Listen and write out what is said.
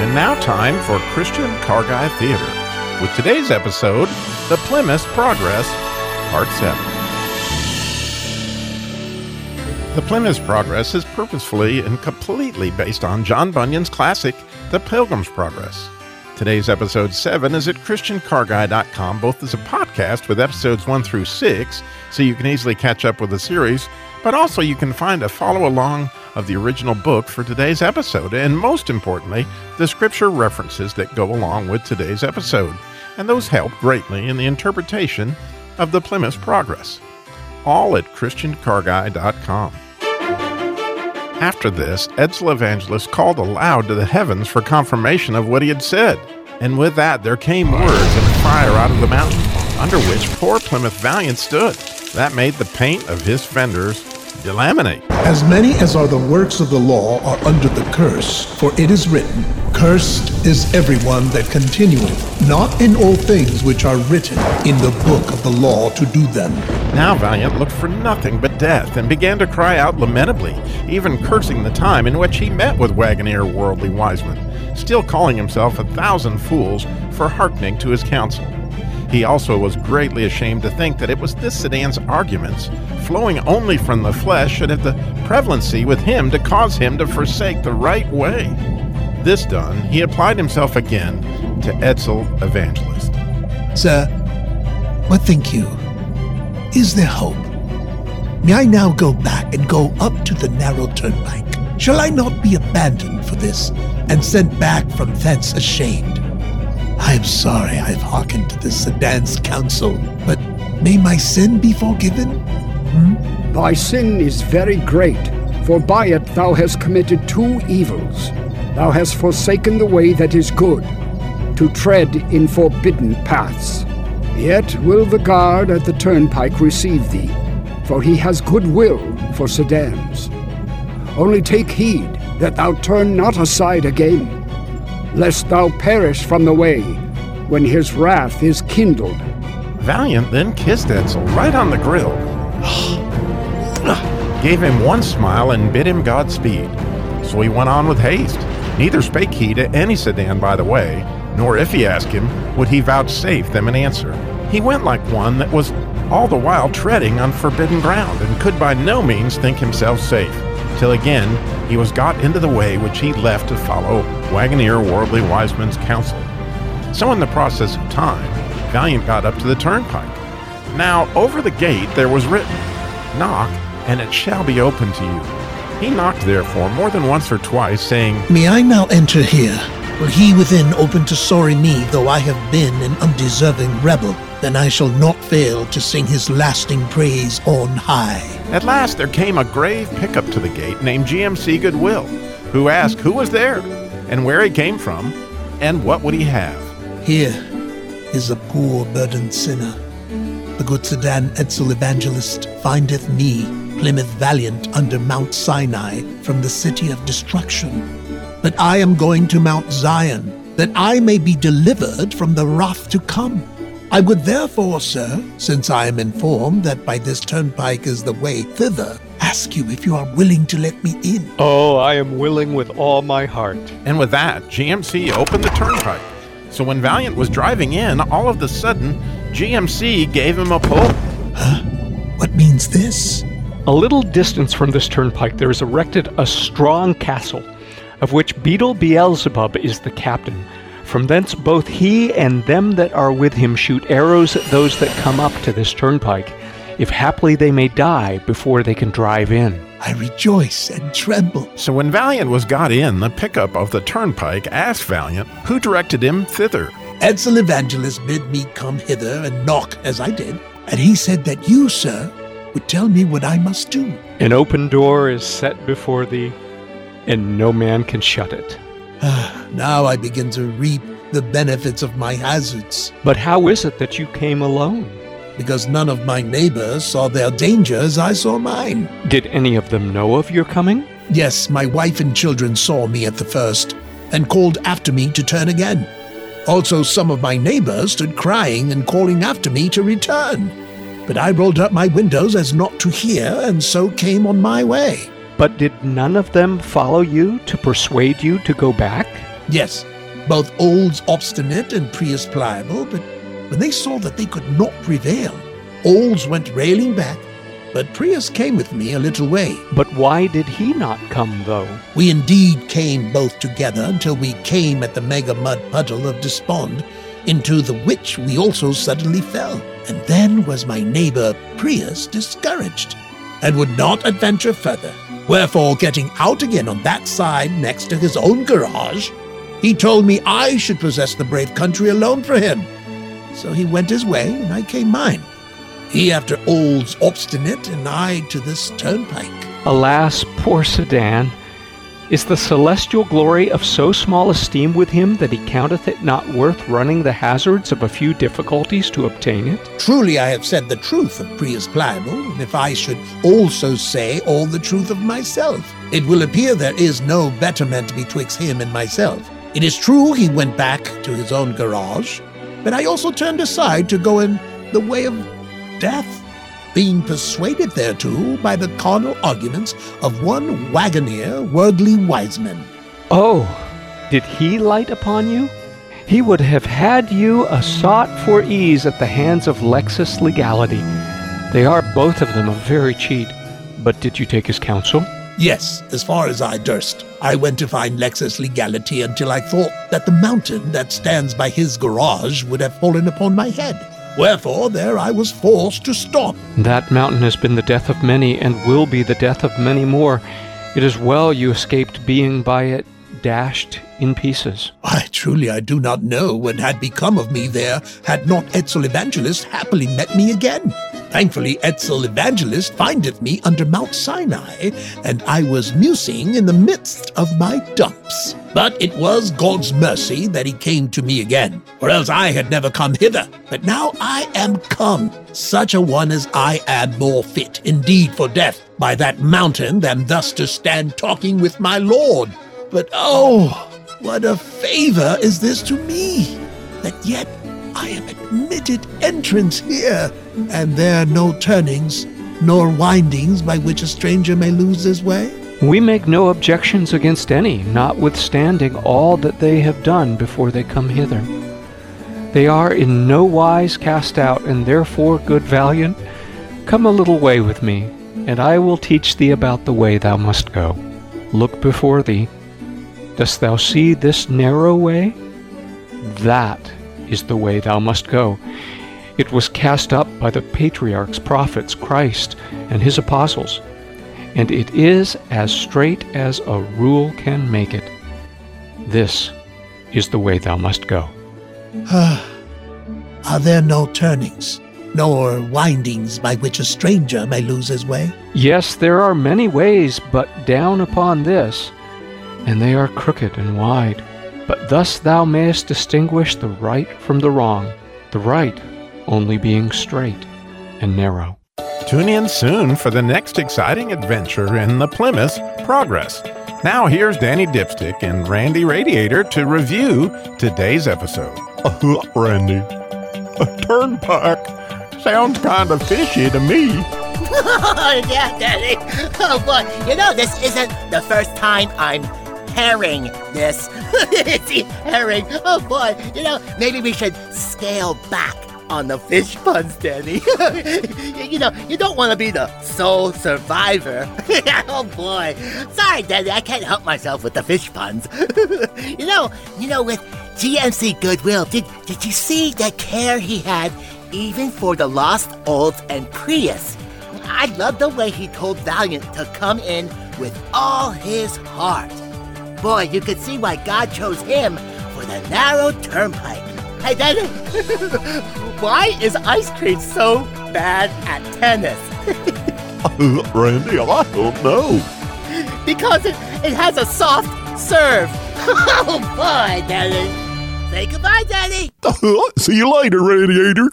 And now, time for Christian Car Guy Theater with today's episode The Plymouth Progress, Part 7. The Plymouth Progress is purposefully and completely based on John Bunyan's classic, The Pilgrim's Progress. Today's episode 7 is at ChristianCarGuy.com, both as a podcast with episodes 1 through 6, so you can easily catch up with the series, but also you can find a follow along of the original book for today's episode, and most importantly, the scripture references that go along with today's episode, and those help greatly in the interpretation of the Plymouth Progress. All at ChristianCarGuy.com. After this, Edsel Evangelist called aloud to the heavens for confirmation of what he had said. And with that, there came words and fire out of the mountain, under which poor Plymouth Valiant stood. That made the paint of his fenders delaminate. As many as are the works of the law are under the curse, for it is written, Cursed is everyone that continueth not in all things which are written in the book of the law to do them. Now Valiant looked for nothing but death and began to cry out lamentably, even cursing the time in which he met with Wagoner Worldly Wiseman, still calling himself a thousand fools for hearkening to his counsel. He also was greatly ashamed to think that it was this sedan's arguments, flowing only from the flesh, should have the prevalency with him to cause him to forsake the right way. This done, he applied himself again to Edsel Evangelist. Sir, what think you? Is there hope? May I now go back and go up to the narrow turnpike? Shall I not be abandoned for this and sent back from thence ashamed? I am sorry I have hearkened to the sedan's counsel, but may my sin be forgiven? Hmm? Thy sin is very great, for by it thou hast committed two evils. Thou hast forsaken the way that is good, to tread in forbidden paths. Yet will the guard at the turnpike receive thee, for he has good will for sedans. Only take heed that thou turn not aside again, lest thou perish from the way when his wrath is kindled. Valiant then kissed Edsel right on the grill, gave him one smile, and bid him Godspeed. So he went on with haste. Neither spake he to any sedan by the way, nor if he asked him, would he vouchsafe them an answer. He went like one that was all the while treading on forbidden ground, and could by no means think himself safe, till again he was got into the way which he left to follow Wagoner Worldly Wiseman's counsel. So, in the process of time, Valiant got up to the turnpike. Now, over the gate there was written, Knock, and it shall be opened to you. He knocked, therefore, more than once or twice, saying, May I now enter here? Will he within open to sorry me, though I have been an undeserving rebel? Then I shall not fail to sing his lasting praise on high. At last there came a grave pickup to the gate named GMC Goodwill, who asked who was there, and where he came from, and what would he have. Here is a poor burdened sinner. The good sedan Edsel Evangelist findeth me, Plymouth Valiant, under Mount Sinai from the city of destruction. But I am going to Mount Zion, that I may be delivered from the wrath to come. I would therefore, sir, since I am informed that by this turnpike is the way thither, ask you if you are willing to let me in. Oh, I am willing with all my heart. And with that, GMC opened the turnpike. So when Valiant was driving in, all of a sudden, GMC gave him a pull. Huh? What means this? A little distance from this turnpike, there is erected a strong castle, of which Beetle Beelzebub is the captain. From thence both he and them that are with him shoot arrows at those that come up to this turnpike, if haply they may die before they can drive in. I rejoice and tremble. So when Valiant was got in, the pickup of the turnpike asked Valiant who directed him thither. Edsel Evangelist bid me come hither and knock as I did, and he said that you, sir, would tell me what I must do. An open door is set before thee, and no man can shut it. now I begin to reap the benefits of my hazards. But how is it that you came alone? Because none of my neighbors saw their danger as I saw mine. Did any of them know of your coming? Yes, my wife and children saw me at the first, and called after me to turn again. Also, some of my neighbors stood crying and calling after me to return. But I rolled up my windows as not to hear, and so came on my way. But did none of them follow you to persuade you to go back? Yes, both Olds obstinate and Prius pliable, but when they saw that they could not prevail, Olds went railing back, but Prius came with me a little way. But why did he not come, though? We indeed came both together until we came at the mega mud puddle of Despond, into the which we also suddenly fell. And then was my neighbor Prius discouraged, and would not adventure further. Wherefore, getting out again on that side next to his own garage, he told me I should possess the brave country alone for him. So he went his way, and I came mine. He after Old's obstinate, and I to this turnpike. Alas, poor Sedan! Is the celestial glory of so small esteem with him that he counteth it not worth running the hazards of a few difficulties to obtain it? Truly I have said the truth of Prius Pliable, and if I should also say all the truth of myself, it will appear there is no betterment betwixt him and myself. It is true he went back to his own garage, but I also turned aside to go in the way of death, being persuaded thereto by the carnal arguments of one wagoner, worldly wiseman. Oh, did he light upon you? He would have had you a sought for ease at the hands of Lexus Legality. They are both of them a very cheat. But did you take his counsel? Yes, as far as I durst. I went to find Lexus Legality until I thought that the mountain that stands by his garage would have fallen upon my head. Wherefore, there I was forced to stop. That mountain has been the death of many and will be the death of many more. It is well you escaped being by it dashed in pieces. I truly, I do not know what had become of me there had not Edsel Evangelist happily met me again. Thankfully, Edsel Evangelist findeth me under Mount Sinai, and I was musing in the midst of my dumps. But it was God's mercy that he came to me again, or else I had never come hither. But now I am come, such a one as I am more fit indeed for death by that mountain than thus to stand talking with my Lord. But oh, what a favor is this to me, that yet I am admitted entrance here, and there are no turnings nor windings by which a stranger may lose his way? We make no objections against any, notwithstanding all that they have done before they come hither. They are in no wise cast out, and therefore, good valiant, come a little way with me, and I will teach thee about the way thou must go. Look before thee. Dost thou see this narrow way? That is the way thou must go. It was cast up by the patriarchs, prophets, Christ, and his apostles, and it is as straight as a rule can make it. This is the way thou must go. Are there no turnings, nor windings by which a stranger may lose his way? Yes, there are many ways, but down upon this, and they are crooked and wide. But thus thou mayest distinguish the right from the wrong, the right only being straight and narrow. Tune in soon for the next exciting adventure in the Plymouth Progress. Now, here's Danny Dipstick and Randy Radiator to review today's episode. Uh, Randy, a turnpike sounds kind of fishy to me. yeah, Daddy. Oh boy, you know this isn't the first time I'm herring this. Herring. Oh boy, you know maybe we should scale back on the fish puns, Danny. you know, you don't want to be the sole survivor. oh boy. Sorry, Danny, I can't help myself with the fish puns. you know, you know, with GMC Goodwill, did did you see the care he had even for the lost olds and Prius? I love the way he told Valiant to come in with all his heart. Boy, you could see why God chose him for the narrow turnpike. Hey, Daddy, why is ice cream so bad at tennis? Randy, I don't know. because it, it has a soft serve. oh boy, Danny. Say goodbye, Daddy. See you later, Radiator.